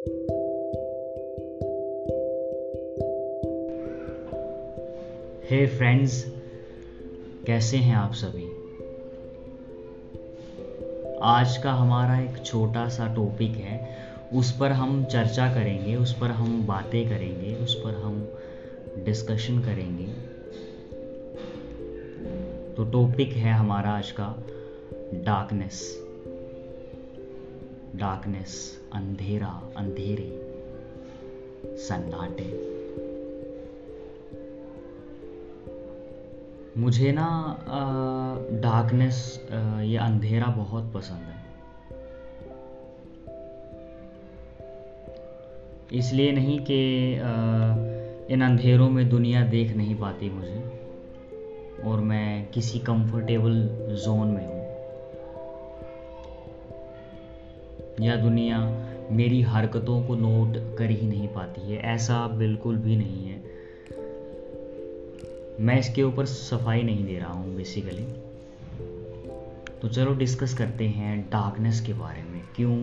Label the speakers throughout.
Speaker 1: हे hey friends कैसे हैं आप सभी? आज का हमारा एक छोटा सा टॉपिक है, उस पर हम चर्चा करेंगे, उस पर हम बातें करेंगे, उस पर हम डिस्कशन करेंगे। तो टॉपिक है हमारा आज का डार्कनेस डार्कनेस अंधेरा अंधेरे सन्नाटे मुझे ना डार्कनेस ये अंधेरा बहुत पसंद है। इसलिए नहीं कि इन अंधेरों में दुनिया देख नहीं पाती मुझे, और मैं किसी कंफर्टेबल जोन में हूँ। या दुनिया मेरी हरकतों को नोट कर ही नहीं पाती है, ऐसा बिल्कुल भी नहीं है। मैं इसके ऊपर सफ़ाई नहीं दे रहा हूँ बेसिकली तो चलो डिस्कस करते हैं डार्कनेस के बारे में। क्यों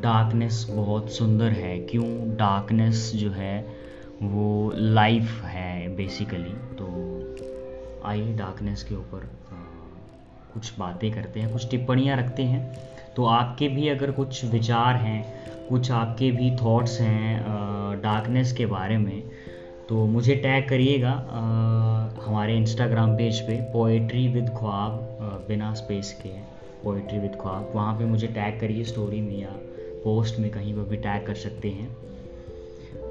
Speaker 1: डार्कनेस बहुत सुंदर है? क्यों डार्कनेस जो है, वो लाइफ है बेसिकली तो आइए डार्कनेस के ऊपर कुछ बातें करते हैं, कुछ टिप्पणियाँ रखते हैं। तो आपके भी अगर कुछ विचार हैं, कुछ आपके भी थॉट्स हैं डार्कनेस के बारे में तो मुझे टैग करिएगा हमारे इंस्टाग्राम पेज पे पोइट्री विद ख्वाब बिना स्पेस के पोइट्री विद ख्वाब वहाँ पे मुझे टैग करिए स्टोरी में या पोस्ट में कहीं पर भी टैग कर सकते हैं।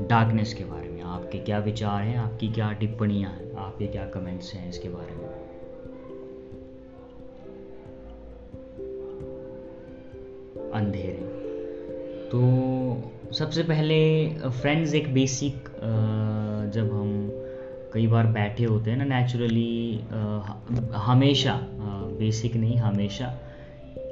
Speaker 1: डार्कनेस के बारे में, आपके क्या विचार हैं, आपकी क्या टिप्पणियाँ हैं, आपके क्या कमेंट्स हैं इसके बारे में? अंधेरे। तो सबसे पहले फ्रेंड्स एक बेसिक जब हम कई बार बैठे होते हैं ना नेचुरली हमेशा बेसिक नहीं, हमेशा,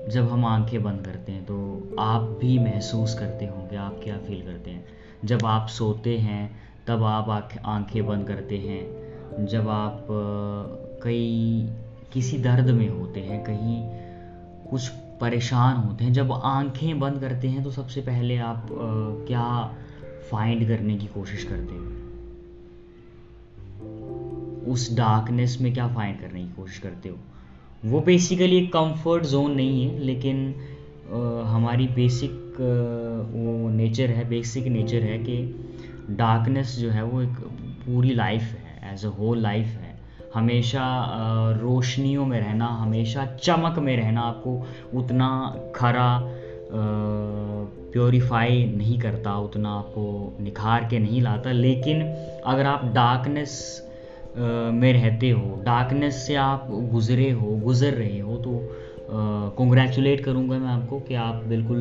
Speaker 1: जब हम आँखें बंद करते हैं तो आप भी महसूस करते होंगे, आप क्या फील करते हैं? जब आप सोते हैं, तब आप आँखें बंद करते हैं। जब आप कई, किसी दर्द में होते हैं, कहीं कुछ परेशान होते हैं। जब आँखें बंद करते हैं तो सबसे पहले आप आ, क्या फाइंड करने की कोशिश करते हैं? उस डार्कनेस में क्या फाइंड करने की कोशिश करते हो? वो बेसिकली एक कंफर्ट जोन नहीं है लेकिन आ, हमारी बेसिक आ, वो नेचर है बेसिक नेचर है कि डार्कनेस जो है वो एक पूरी लाइफ है एज अ होल लाइफ है। हमेशा रोशनियों में रहना, हमेशा चमक में रहना आपको उतना खरा प्योरीफाई नहीं करता, उतना आपको निखार के नहीं लाता। लेकिन अगर आप डार्कनेस में रहते हो, डार्कनेस से आप गुज़रे हो, गुज़र रहे हो तो कॉन्ग्रेचुलेट करूँगा मैं आपको कि आप बिल्कुल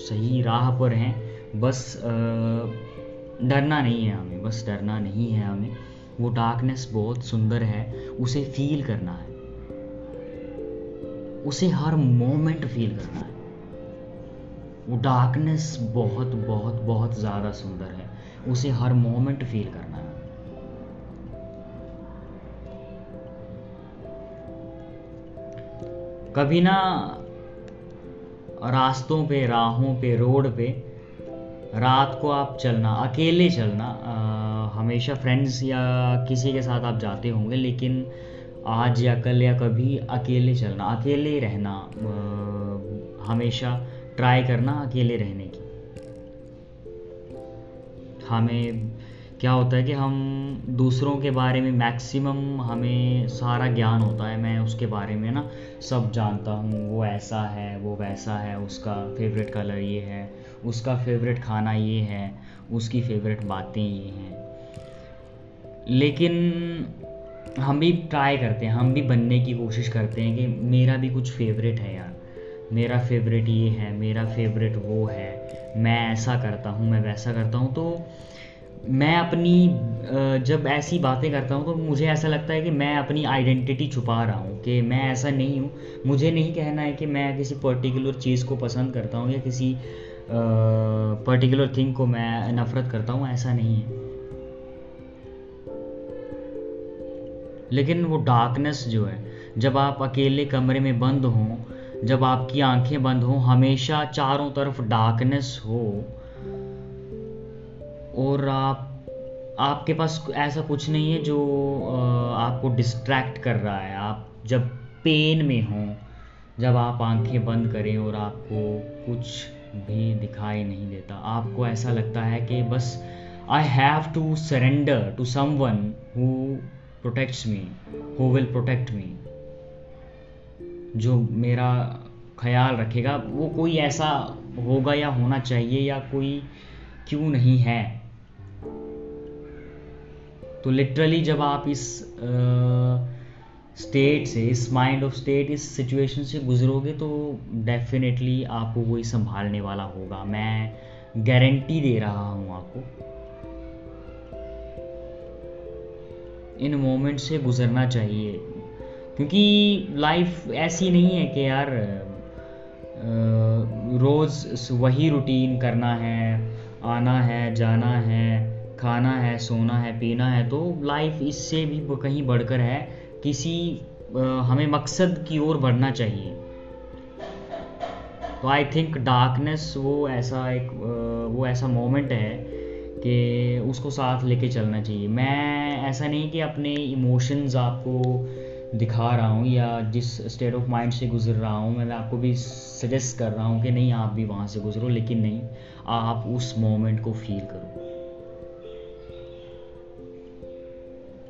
Speaker 1: सही राह पर हैं। बस डरना नहीं है हमें, बस डरना नहीं है हमें। वो डार्कनेस बहुत सुंदर है उसे फील करना है। उसे हर मोमेंट फील करना है। वो डार्कनेस बहुत बहुत बहुत ज़्यादा सुंदर है उसे हर मोमेंट फील करना है। कभी ना रास्तों पे राहों पे रोड पे रात को आप चलना अकेले चलना आ, हमेशा फ्रेंड्स या किसी के साथ आप जाते होंगे लेकिन आज या कल या कभी अकेले चलना अकेले रहना आ, हमेशा ट्राई करना अकेले रहने की। हमें क्या होता है कि हम दूसरों के बारे में मैक्सिमम हमें सारा ज्ञान होता है मैं उसके बारे में ना सब जानता हूँ वो ऐसा है वो वैसा है उसका फेवरेट कलर ये है उसका फेवरेट खाना ये है उसकी फेवरेट बातें ये हैं। लेकिन हम भी ट्राई करते हैं, हम भी बनने की कोशिश करते हैं कि मेरा भी कुछ फेवरेट है यार। मेरा फेवरेट ये है, मेरा फेवरेट वो है। मैं ऐसा करता हूँ, मैं वैसा करता हूँ तो मैं अपनी जब ऐसी बातें करता हूँ तो मुझे ऐसा लगता है कि मैं अपनी आइडेंटिटी छुपा रहा हूँ, कि मैं ऐसा नहीं हूँ। मुझे नहीं कहना है कि मैं किसी पर्टिकुलर चीज़ को पसंद करता हूँ या किसी पर्टिकुलर थिंग को मैं नफ़रत करता हूँ, ऐसा नहीं है। लेकिन वो डार्कनेस जो है, जब आप अकेले कमरे में बंद हों, जब आपकी आँखें बंद हो, हमेशा चारों तरफ़ डार्कनेस हो, और आप, आपके पास ऐसा कुछ नहीं है जो आपको डिस्ट्रैक्ट कर रहा है। आप जब पेन में हो, जब आप आँखें बंद करें और आपको कुछ भी दिखाई नहीं देता, आपको ऐसा लगता है कि बस I have to surrender to someone who protects me who will protect me जो मेरा ख्याल रखेगा, वो कोई ऐसा होगा या होना चाहिए या कोई क्यों नहीं है? तो लिटरली जब आप इस स्टेट से, इस माइंड ऑफ़ स्टेट इस सिचुएशन से गुजरोगे तो डेफिनेटली आपको वही संभालने वाला होगा। मैं गारंटी दे रहा हूँ आपको। इन मोमेंट से गुजरना चाहिए। क्योंकि लाइफ ऐसी नहीं है कि यार रोज़ वही रूटीन करना है, आना है, जाना है, खाना है, सोना है, पीना है तो लाइफ इससे भी कहीं बढ़कर है। किसी हमें मकसद की ओर बढ़ना चाहिए। तो आई थिंक डार्कनेस वो ऐसा एक वो ऐसा मोमेंट है कि उसको साथ लेके चलना चाहिए। मैं ऐसा नहीं कि अपने इमोशंस आपको दिखा रहा हूँ या जिस स्टेट ऑफ़ माइंड से गुजर रहा हूँ, मैं आपको भी सजेस्ट कर रहा हूँ कि नहीं, आप भी वहाँ से गुजरो, लेकिन नहीं, आप उस मोमेंट को फील करो।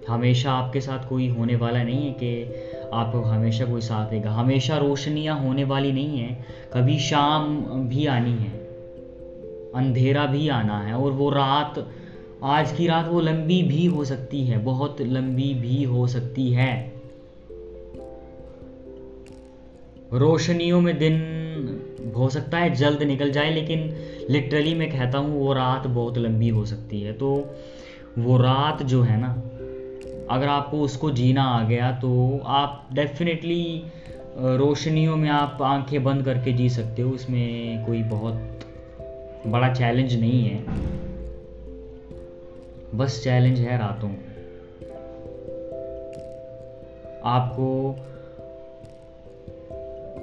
Speaker 1: हमेशा आपके साथ कोई होने वाला नहीं है कि आपको हमेशा कोई साथ देगा। हमेशा रोशनियाँ होने वाली नहीं है। कभी शाम भी आनी है। अंधेरा भी आना है और वो रात, आज की रात वो लंबी भी हो सकती है, बहुत लंबी भी हो सकती है। रोशनियों में दिन हो सकता है, जल्द निकल जाए, लेकिन लिटरली मैं कहता हूँ वो रात बहुत लंबी हो सकती है। तो वो रात जो है ना, अगर आपको उसको जीना आ गया तो आप डेफिनेटली रोशनियों में आप आँखें बंद करके जी सकते हो, उसमें कोई बहुत बड़ा चैलेंज नहीं है। बस चैलेंज है रातों। आपको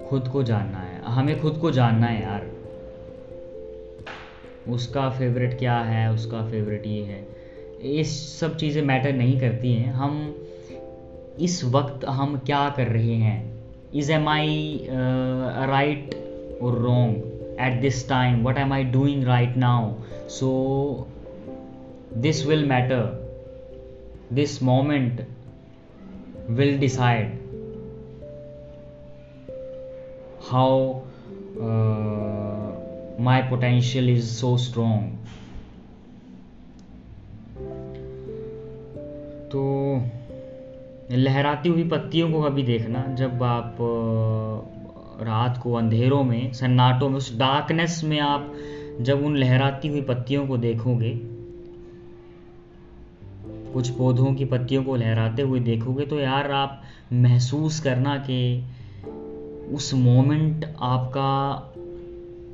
Speaker 1: खुद को जानना है। हमें खुद को जानना है यार। उसका फेवरेट क्या है, उसका फेवरेट ये है। ये सब चीज़ें मैटर नहीं करती हैं। हम इस वक्त हम क्या कर रहे हैं? इज़ एम आई राइट और wrong at this time what am I doing right now so this will matter this moment will decide how uh, my potential is so strong. तो लहराती हुई पत्तियों को कभी देखना जब आप रात को अंधेरों में, सन्नाटों में, उस डार्कनेस में आप जब उन लहराती हुई पत्तियों को देखोगे, कुछ पौधों की पत्तियों को लहराते हुए देखोगे तो यार आप महसूस करना कि उस मोमेंट आपका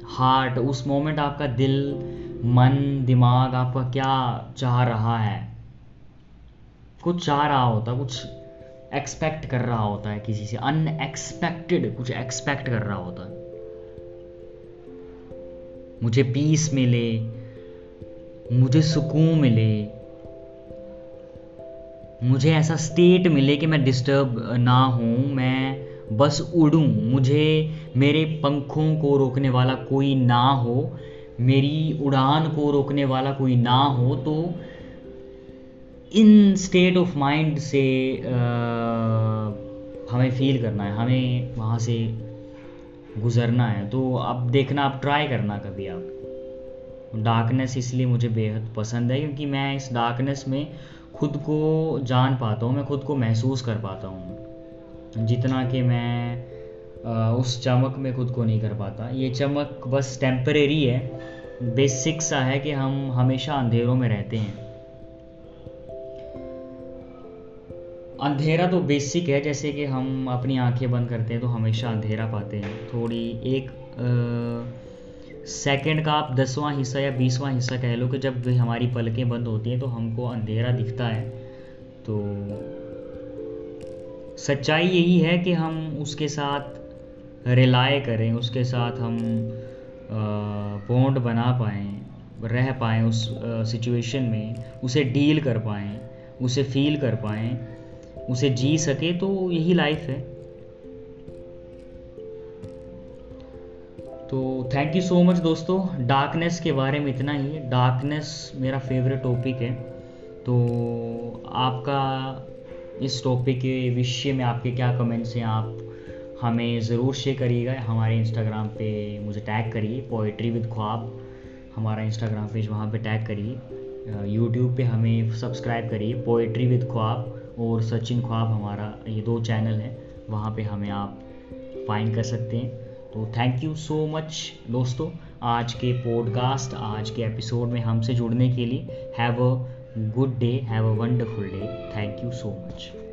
Speaker 1: हार्ट उस मोमेंट आपका दिल, मन, दिमाग आपका क्या चाह रहा है? कुछ चाह रहा होता, कुछ एक्सपेक्ट कर रहा होता है किसी से। अनएक्सपेक्टेड कुछ एक्सपेक्ट कर रहा होता है। मुझे पीस मिले, मुझे सुकून मिले, मुझे ऐसा स्टेट मिले कि मैं डिस्टर्ब ना हूँ, मैं बस उड़ूं, मुझे मेरे पंखों को रोकने वाला कोई ना हो, मेरी उड़ान को रोकने वाला कोई ना हो तो इन स्टेट ऑफ़ माइंड से आ, हमें फील करना है हमें वहाँ से गुज़रना है तो अब देखना आप ट्राई करना कभी आप। डार्कनेस इसलिए मुझे बेहद पसंद है क्योंकि मैं इस डार्कनेस में खुद को जान पाता हूँ मैं खुद को महसूस कर पाता हूँ। जितना कि मैं उस चमक में खुद को नहीं कर पाता। ये चमक बस टेम्परेरी है बेसिक सा है कि हम हमेशा अंधेरों में रहते हैं। अंधेरा तो बेसिक है, जैसे कि हम अपनी आँखें बंद करते हैं तो हमेशा अंधेरा पाते हैं। थोड़ी एक सेकंड का आप दसवां हिस्सा या बीसवां हिस्सा कह लो कि जब हमारी पलकें बंद होती हैं तो हमको अंधेरा दिखता है। तो सच्चाई यही है कि हम उसके साथ रिलाय करें, उसके साथ हम बॉन्ड बना पाएँ, रह पाएँ उस सिचुएशन में, उसे डील कर पाएँ, उसे फील कर पाएँ। उसे जी सके तो यही लाइफ है। तो थैंक यू सो मच दोस्तों। डार्कनेस के बारे में इतना ही डार्कनेस मेरा फेवरेट टॉपिक है। तो आपका इस टॉपिक के विषय में आपके क्या कमेंट्स हैं, आप हमें ज़रूर शेयर करिएगा। हमारे इंस्टाग्राम पे मुझे टैग करिए। पोइट्री विद ख्वाब हमारा इंस्टाग्राम पेज वहाँ पे टैग करिए। यूट्यूब पे हमें सब्सक्राइब करिए। पोइट्री विद ख्वाब और सचिन ख्वाब हमारा, ये दो चैनल हैं, वहाँ पे हमें आप फाइन कर सकते हैं। तो थैंक यू सो मच दोस्तों, आज के पॉडकास्ट आज के एपिसोड में हमसे जुड़ने के लिए have a good day have a wonderful day thank you so much